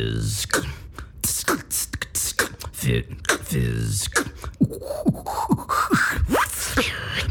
Fizz. Fit Fizz.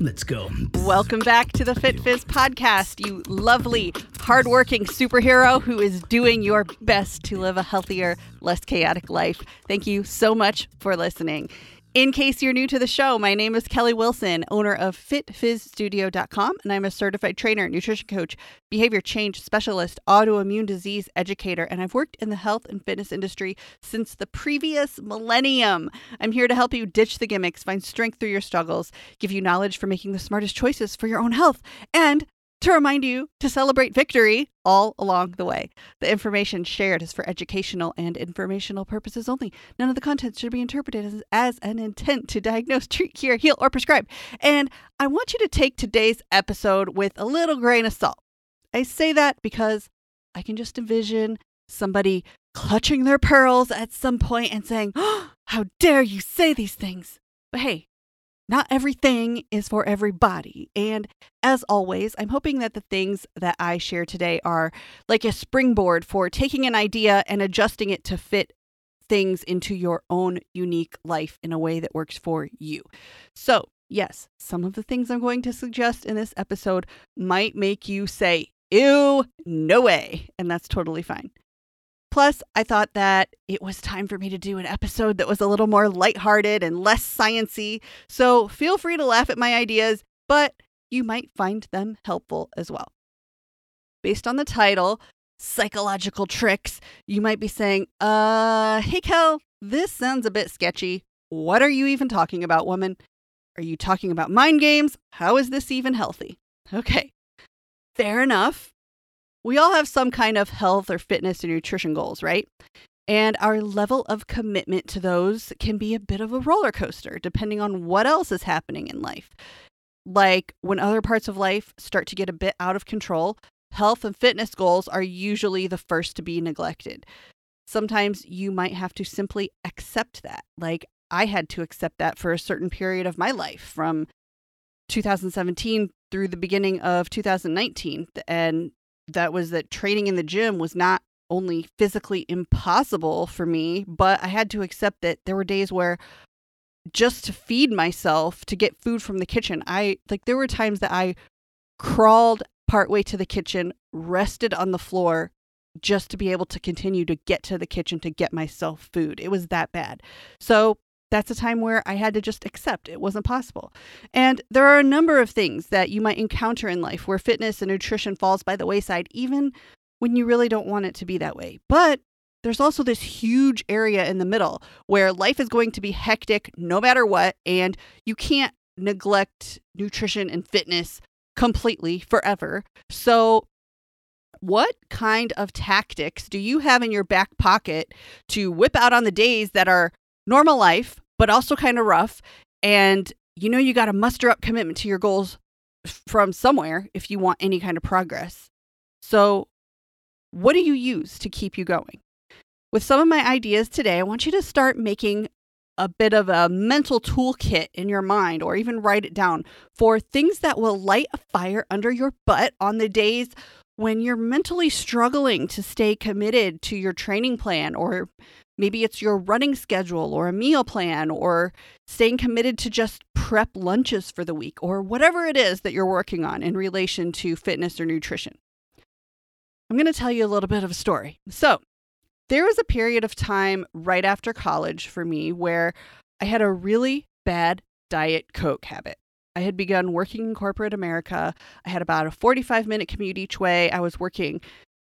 Let's go. Welcome back to the Fit Fizz podcast, you lovely, hardworking superhero who is doing your best to live a healthier, less chaotic life. Thank you so much for listening. In case you're new to the show, my name is Kelly Wilson, owner of FitFizzStudio.com, and I'm a certified trainer, nutrition coach, behavior change specialist, autoimmune disease educator, and I've worked in the health and fitness industry since the previous millennium. I'm here to help you ditch the gimmicks, find strength through your struggles, give you knowledge for making the smartest choices for your own health, and to remind you to celebrate victory all along the way. The information shared is for educational and informational purposes only. None of the content should be interpreted as, as, an intent to diagnose, treat, cure, heal, or prescribe. And I want you to take today's episode with a little grain of salt. I say that because I can just envision somebody clutching their pearls at some point and saying, oh, How dare you say these things? But hey, not everything is for everybody. And as always, I'm hoping that the things that I share today are like a springboard for taking an idea and adjusting it to fit things into your own unique life in a way that works for you. So, yes, some of the things I'm going to suggest in this episode might make you say, Ew, no way. And that's totally fine. Plus, I thought that it was time for me to do an episode that was a little more lighthearted and less sciency. So feel free to laugh at my ideas, but you might find them helpful as well. Based on the title, Psychological Tricks, you might be saying, uh, hey Kel, this sounds a bit sketchy. What are you even talking about, woman? Are you talking about mind games? How is this even healthy? Okay, fair enough we all have some kind of health or fitness or nutrition goals, right? And our level of commitment to those can be a bit of a roller coaster depending on what else is happening in life. Like when other parts of life start to get a bit out of control, health and fitness goals are usually the first to be neglected. Sometimes you might have to simply accept that. Like I had to accept that for a certain period of my life from 2017 through the beginning of 2019. And that was that training in the gym was not only physically impossible for me, but I had to accept that there were days where just to feed myself, to get food from the kitchen, I like there were times that I crawled partway to the kitchen, rested on the floor just to be able to continue to get to the kitchen to get myself food. It was that bad. So that's a time where I had to just accept it wasn't possible. And there are a number of things that you might encounter in life where fitness and nutrition falls by the wayside, even when you really don't want it to be that way. But there's also this huge area in the middle where life is going to be hectic no matter what, and you can't neglect nutrition and fitness completely forever. So, what kind of tactics do you have in your back pocket to whip out on the days that are normal life, but also kind of rough. And you know, you got to muster up commitment to your goals from somewhere if you want any kind of progress. So, what do you use to keep you going? With some of my ideas today, I want you to start making a bit of a mental toolkit in your mind or even write it down for things that will light a fire under your butt on the days when you're mentally struggling to stay committed to your training plan or Maybe it's your running schedule or a meal plan or staying committed to just prep lunches for the week or whatever it is that you're working on in relation to fitness or nutrition. I'm going to tell you a little bit of a story. So, there was a period of time right after college for me where I had a really bad diet Coke habit. I had begun working in corporate America. I had about a 45 minute commute each way. I was working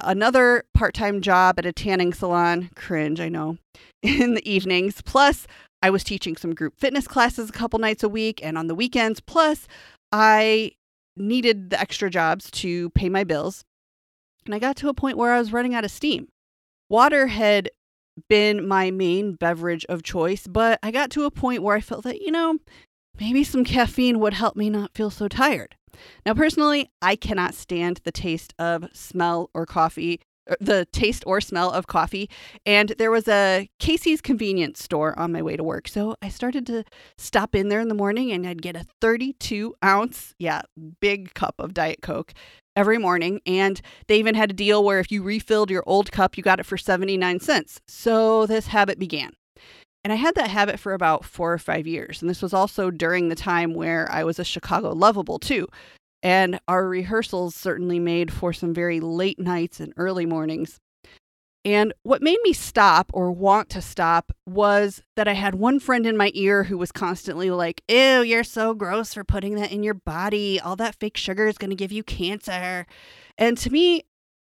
another part time job at a tanning salon, cringe, I know, in the evenings. Plus, I was teaching some group fitness classes a couple nights a week and on the weekends. Plus, I needed the extra jobs to pay my bills. And I got to a point where I was running out of steam. Water had been my main beverage of choice, but I got to a point where I felt that, you know, maybe some caffeine would help me not feel so tired. Now, personally, I cannot stand the taste of smell or coffee er, the taste or smell of coffee. And there was a Casey's convenience store on my way to work. So I started to stop in there in the morning and I'd get a 32 ounce, yeah, big cup of Diet Coke every morning. And they even had a deal where if you refilled your old cup, you got it for 79 cents. So this habit began. And I had that habit for about four or five years. And this was also during the time where I was a Chicago Luvabull, too. And our rehearsals certainly made for some very late nights and early mornings. And what made me stop or want to stop was that I had one friend in my ear who was constantly like, Ew, you're so gross for putting that in your body. All that fake sugar is going to give you cancer. And to me,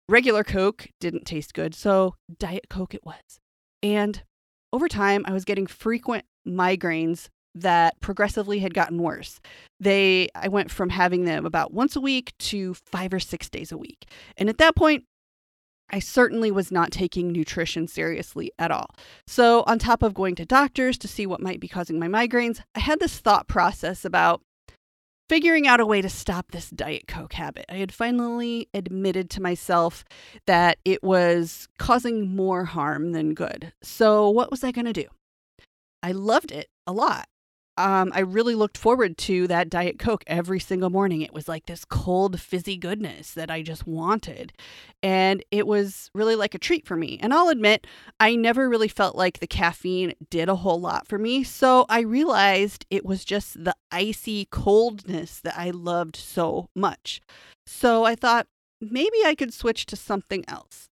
regular Coke didn't taste good. So Diet Coke it was. And over time, I was getting frequent migraines that progressively had gotten worse. They I went from having them about once a week to 5 or 6 days a week. And at that point, I certainly was not taking nutrition seriously at all. So, on top of going to doctors to see what might be causing my migraines, I had this thought process about figuring out a way to stop this Diet Coke habit. I had finally admitted to myself that it was causing more harm than good. So, what was I going to do? I loved it a lot um, I really looked forward to that Diet Coke every single morning. It was like this cold, fizzy goodness that I just wanted. And it was really like a treat for me. And I'll admit, I never really felt like the caffeine did a whole lot for me. So I realized it was just the icy coldness that I loved so much. So I thought maybe I could switch to something else.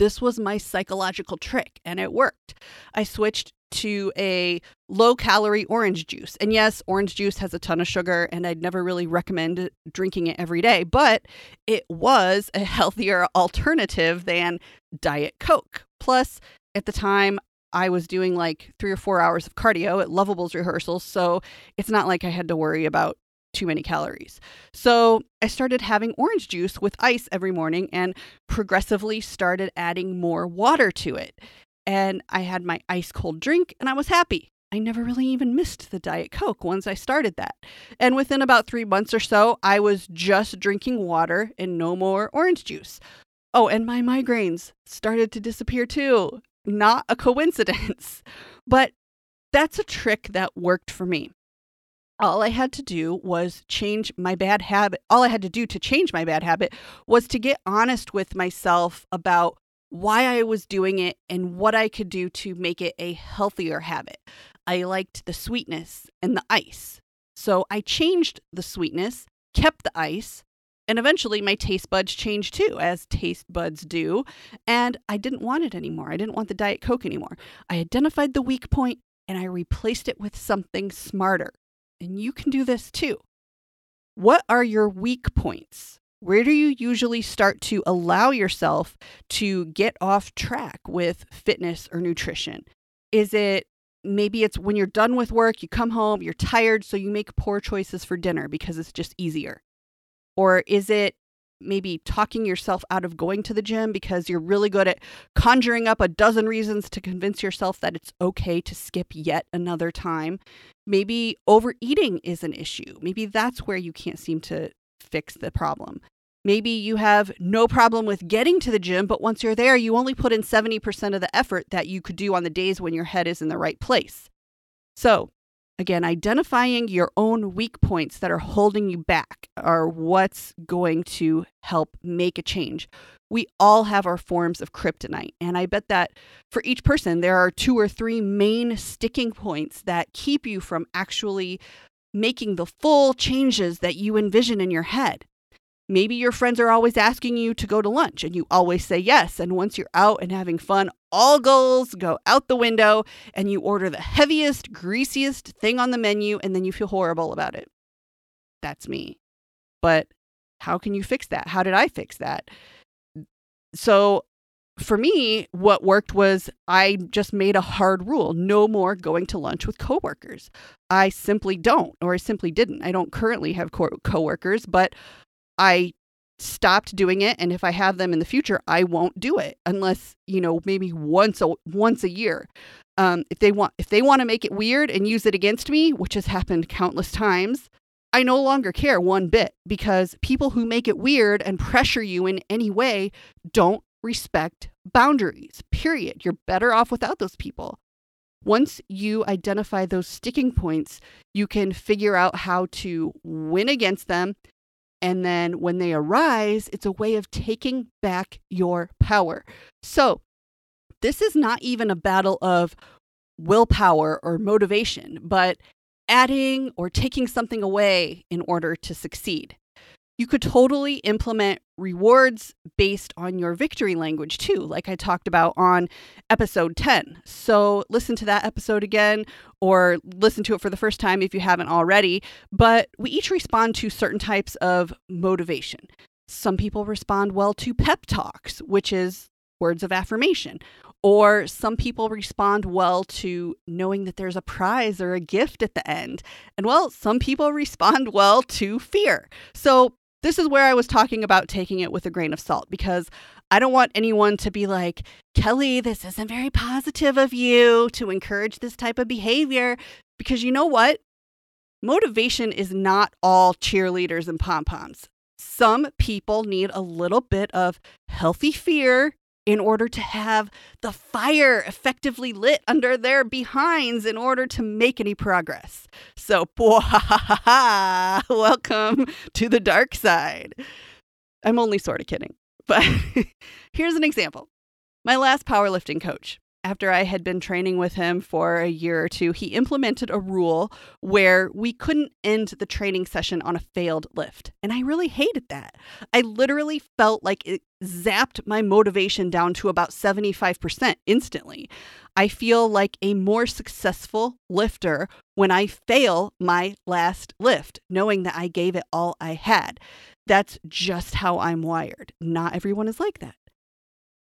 This was my psychological trick, and it worked. I switched to a low calorie orange juice. And yes, orange juice has a ton of sugar, and I'd never really recommend drinking it every day, but it was a healthier alternative than Diet Coke. Plus, at the time, I was doing like three or four hours of cardio at Luvabulls rehearsals, so it's not like I had to worry about too many calories. So I started having orange juice with ice every morning and progressively started adding more water to it and I had my ice cold drink and I was happy. I never really even missed the Diet Coke once I started that. And within about three months or so, I was just drinking water and no more orange juice. Oh, and my migraines started to disappear too. Not a coincidence, but that's a trick that worked for me. All I had to do was change my bad habit. All I had to do to change my bad habit was to get honest with myself about why I was doing it and what I could do to make it a healthier habit. I liked the sweetness and the ice. So I changed the sweetness, kept the ice, and eventually my taste buds changed too, as taste buds do. And I didn't want it anymore. I didn't want the Diet Coke anymore. I identified the weak point and I replaced it with something smarter. And you can do this too. What are your weak points? Where do you usually start to allow yourself to get off track with fitness or nutrition? Is it maybe it's when you're done with work, you come home, you're tired, so you make poor choices for dinner because it's just easier? Or is it maybe talking yourself out of going to the gym because you're really good at conjuring up a dozen reasons to convince yourself that it's okay to skip yet another time? Maybe overeating is an issue. Maybe that's where you can't seem to fix the problem. Maybe you have no problem with getting to the gym, but once you're there, you only put in 70% of the effort that you could do on the days when your head is in the right place. So, again, identifying your own weak points that are holding you back are what's going to help make a change. We all have our forms of kryptonite, and I bet that for each person, there are two or three main sticking points that keep you from actually making the full changes that you envision in your head. Maybe your friends are always asking you to go to lunch and you always say yes. And once you're out and having fun, all goals go out the window and you order the heaviest, greasiest thing on the menu and then you feel horrible about it. That's me. But how can you fix that? How did I fix that? So for me, what worked was I just made a hard rule no more going to lunch with coworkers. I simply don't, or I simply didn't. I don't currently have co- coworkers, but I stopped doing it and if I have them in the future, I won't do it unless, you know, maybe once a once a year. Um, if they want if they want to make it weird and use it against me, which has happened countless times, I no longer care one bit because people who make it weird and pressure you in any way don't respect boundaries, period. You're better off without those people. Once you identify those sticking points, you can figure out how to win against them. And then when they arise, it's a way of taking back your power. So, this is not even a battle of willpower or motivation, but adding or taking something away in order to succeed. You could totally implement rewards based on your victory language too, like I talked about on episode 10. So listen to that episode again or listen to it for the first time if you haven't already. But we each respond to certain types of motivation. Some people respond well to pep talks, which is words of affirmation. Or some people respond well to knowing that there's a prize or a gift at the end. And well, some people respond well to fear. So this is where I was talking about taking it with a grain of salt because I don't want anyone to be like, Kelly, this isn't very positive of you to encourage this type of behavior. Because you know what? Motivation is not all cheerleaders and pom poms. Some people need a little bit of healthy fear in order to have the fire effectively lit under their behinds in order to make any progress. So, welcome to the dark side. I'm only sort of kidding, but here's an example. My last powerlifting coach, after I had been training with him for a year or two, he implemented a rule where we couldn't end the training session on a failed lift. And I really hated that. I literally felt like it zapped my motivation down to about 75% instantly. I feel like a more successful lifter when I fail my last lift, knowing that I gave it all I had. That's just how I'm wired. Not everyone is like that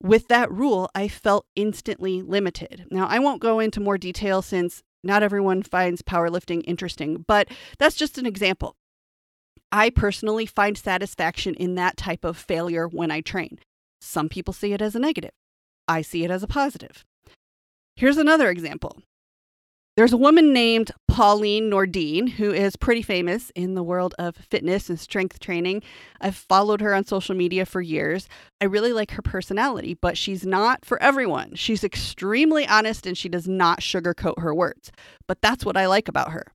with that rule, I felt instantly limited. Now, I won't go into more detail since not everyone finds powerlifting interesting, but that's just an example. I personally find satisfaction in that type of failure when I train. Some people see it as a negative. I see it as a positive. Here's another example. There's a woman named Pauline Nordin who is pretty famous in the world of fitness and strength training. I've followed her on social media for years. I really like her personality, but she's not for everyone. She's extremely honest and she does not sugarcoat her words. But that's what I like about her.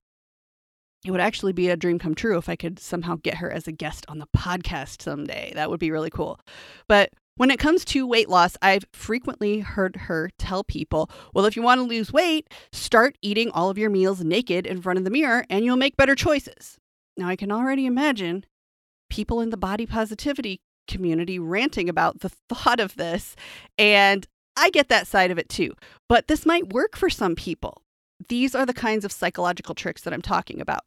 It would actually be a dream come true if I could somehow get her as a guest on the podcast someday. That would be really cool. But when it comes to weight loss, I've frequently heard her tell people, well, if you want to lose weight, start eating all of your meals naked in front of the mirror and you'll make better choices. Now, I can already imagine people in the body positivity community ranting about the thought of this. And I get that side of it too. But this might work for some people. These are the kinds of psychological tricks that I'm talking about.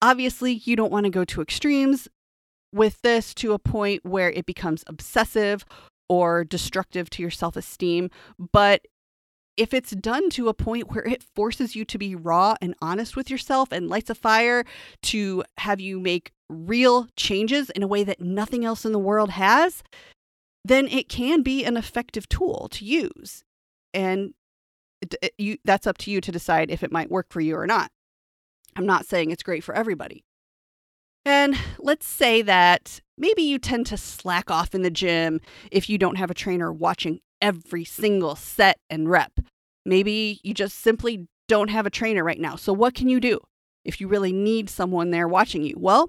Obviously, you don't want to go to extremes with this to a point where it becomes obsessive or destructive to your self esteem. But if it's done to a point where it forces you to be raw and honest with yourself and lights a fire to have you make real changes in a way that nothing else in the world has, then it can be an effective tool to use. And it, it, you, that's up to you to decide if it might work for you or not. I'm not saying it's great for everybody. And let's say that maybe you tend to slack off in the gym if you don't have a trainer watching every single set and rep. Maybe you just simply don't have a trainer right now. So, what can you do if you really need someone there watching you? Well,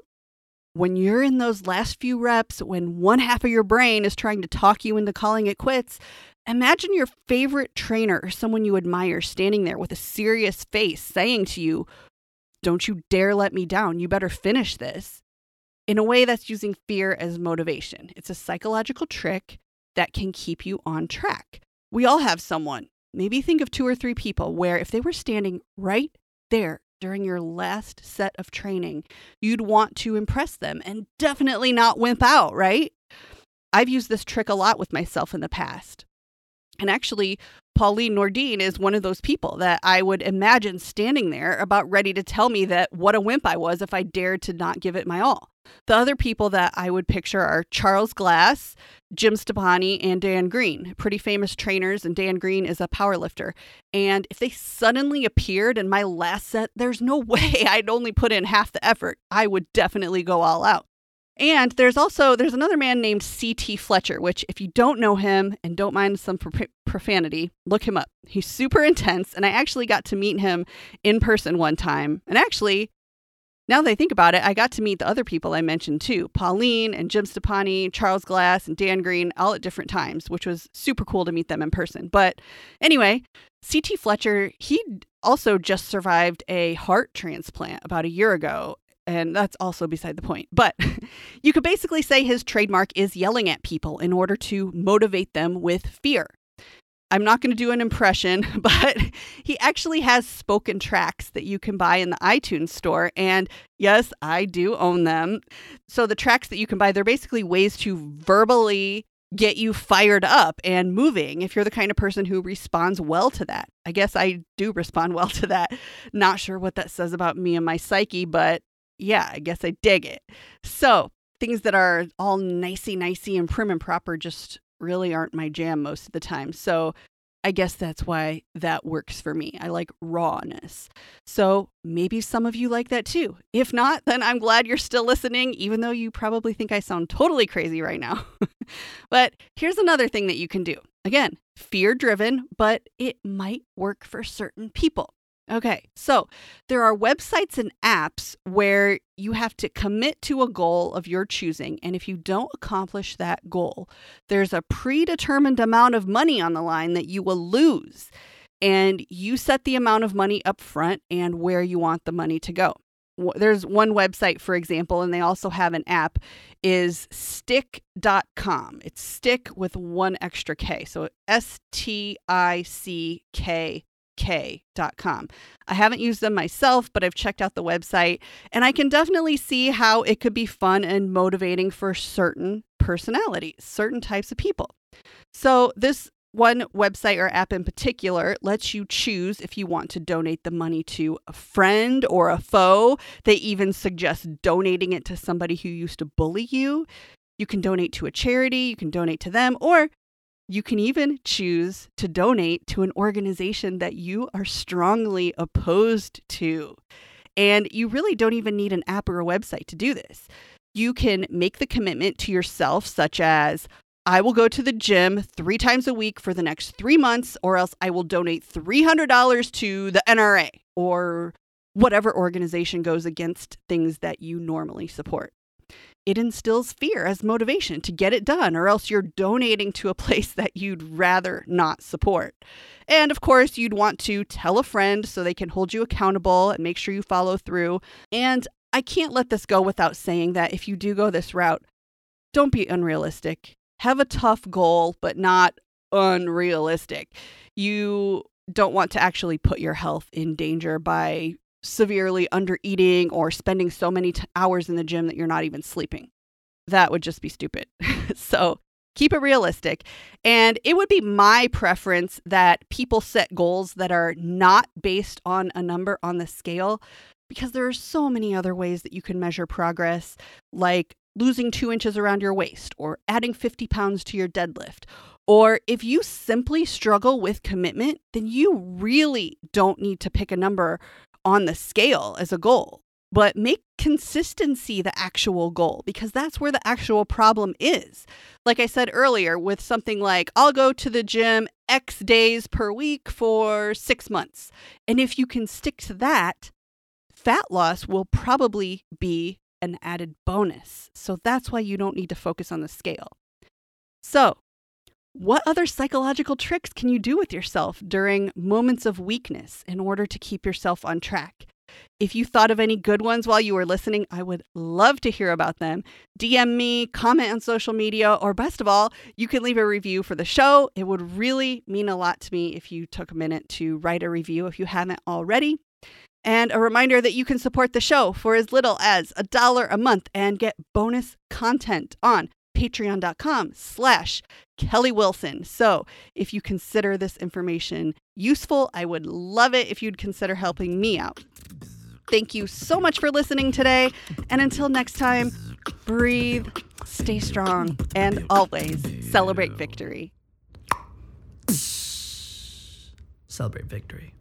when you're in those last few reps, when one half of your brain is trying to talk you into calling it quits, imagine your favorite trainer or someone you admire standing there with a serious face saying to you, don't you dare let me down. You better finish this. In a way that's using fear as motivation. It's a psychological trick that can keep you on track. We all have someone, maybe think of two or three people, where if they were standing right there during your last set of training, you'd want to impress them and definitely not wimp out, right? I've used this trick a lot with myself in the past. And actually, Pauline Nordin is one of those people that I would imagine standing there about ready to tell me that what a wimp I was if I dared to not give it my all. The other people that I would picture are Charles Glass, Jim Stoppani, and Dan Green, pretty famous trainers, and Dan Green is a powerlifter. And if they suddenly appeared in my last set, there's no way I'd only put in half the effort. I would definitely go all out. And there's also there's another man named C.T. Fletcher, which if you don't know him and don't mind some pro- profanity, look him up. He's super intense, and I actually got to meet him in person one time. And actually, now that I think about it, I got to meet the other people I mentioned too Pauline and Jim Stoppani, Charles Glass, and Dan Green, all at different times, which was super cool to meet them in person. But anyway, C.T. Fletcher, he also just survived a heart transplant about a year ago. And that's also beside the point. But you could basically say his trademark is yelling at people in order to motivate them with fear. I'm not going to do an impression, but he actually has spoken tracks that you can buy in the iTunes store. And yes, I do own them. So the tracks that you can buy, they're basically ways to verbally get you fired up and moving if you're the kind of person who responds well to that. I guess I do respond well to that. Not sure what that says about me and my psyche, but yeah, I guess I dig it. So, things that are all nicey nicey and prim and proper just really aren't my jam most of the time. So, I guess that's why that works for me. I like rawness. So maybe some of you like that too. If not, then I'm glad you're still listening, even though you probably think I sound totally crazy right now. but here's another thing that you can do. Again, fear driven, but it might work for certain people. Okay, so there are websites and apps where you have to commit to a goal of your choosing. And if you don't accomplish that goal, there's a predetermined amount of money on the line that you will lose. And you set the amount of money up front and where you want the money to go. There's one website, for example, and they also have an app, is stickk.com. It's stick with one extra K. So S T I C K k.com. I haven't used them myself, but I've checked out the website and I can definitely see how it could be fun and motivating for certain personalities, certain types of people. So, this one website or app in particular lets you choose if you want to donate the money to a friend or a foe. They even suggest donating it to somebody who used to bully you. You can donate to a charity, you can donate to them, or you can even choose to donate to an organization that you are strongly opposed to. And you really don't even need an app or a website to do this. You can make the commitment to yourself, such as, I will go to the gym three times a week for the next three months, or else I will donate $300 to the NRA or whatever organization goes against things that you normally support it instills fear as motivation to get it done, or else you're donating to a place that you'd rather not support. And of course, you'd want to tell a friend so they can hold you accountable and make sure you follow through. And I can't let this go without saying that if you do go this route, don't be unrealistic. Have a tough goal, but not unrealistic. You don't want to actually put your health in danger by severely under eating or spending so many t- hours in the gym that you're not even sleeping. That would just be stupid. so keep it realistic. And it would be my preference that people set goals that are not based on a number on the scale because there are so many other ways that you can measure progress, like losing two inches around your waist or adding 50 pounds to your deadlift. Or if you simply struggle with commitment, then you really don't need to pick a number on the scale as a goal, but make consistency the actual goal because that's where the actual problem is. Like I said earlier, with something like, I'll go to the gym X days per week for six months. And if you can stick to that, fat loss will probably be an added bonus. So that's why you don't need to focus on the scale. So, what other psychological tricks can you do with yourself during moments of weakness in order to keep yourself on track? If you thought of any good ones while you were listening, I would love to hear about them. DM me, comment on social media, or best of all, you can leave a review for the show. It would really mean a lot to me if you took a minute to write a review if you haven't already. And a reminder that you can support the show for as little as a dollar a month and get bonus content on patreon.com slash Kelly Wilson. So if you consider this information useful, I would love it if you'd consider helping me out. Thank you so much for listening today. And until next time, breathe, stay strong, and always celebrate victory. Celebrate victory.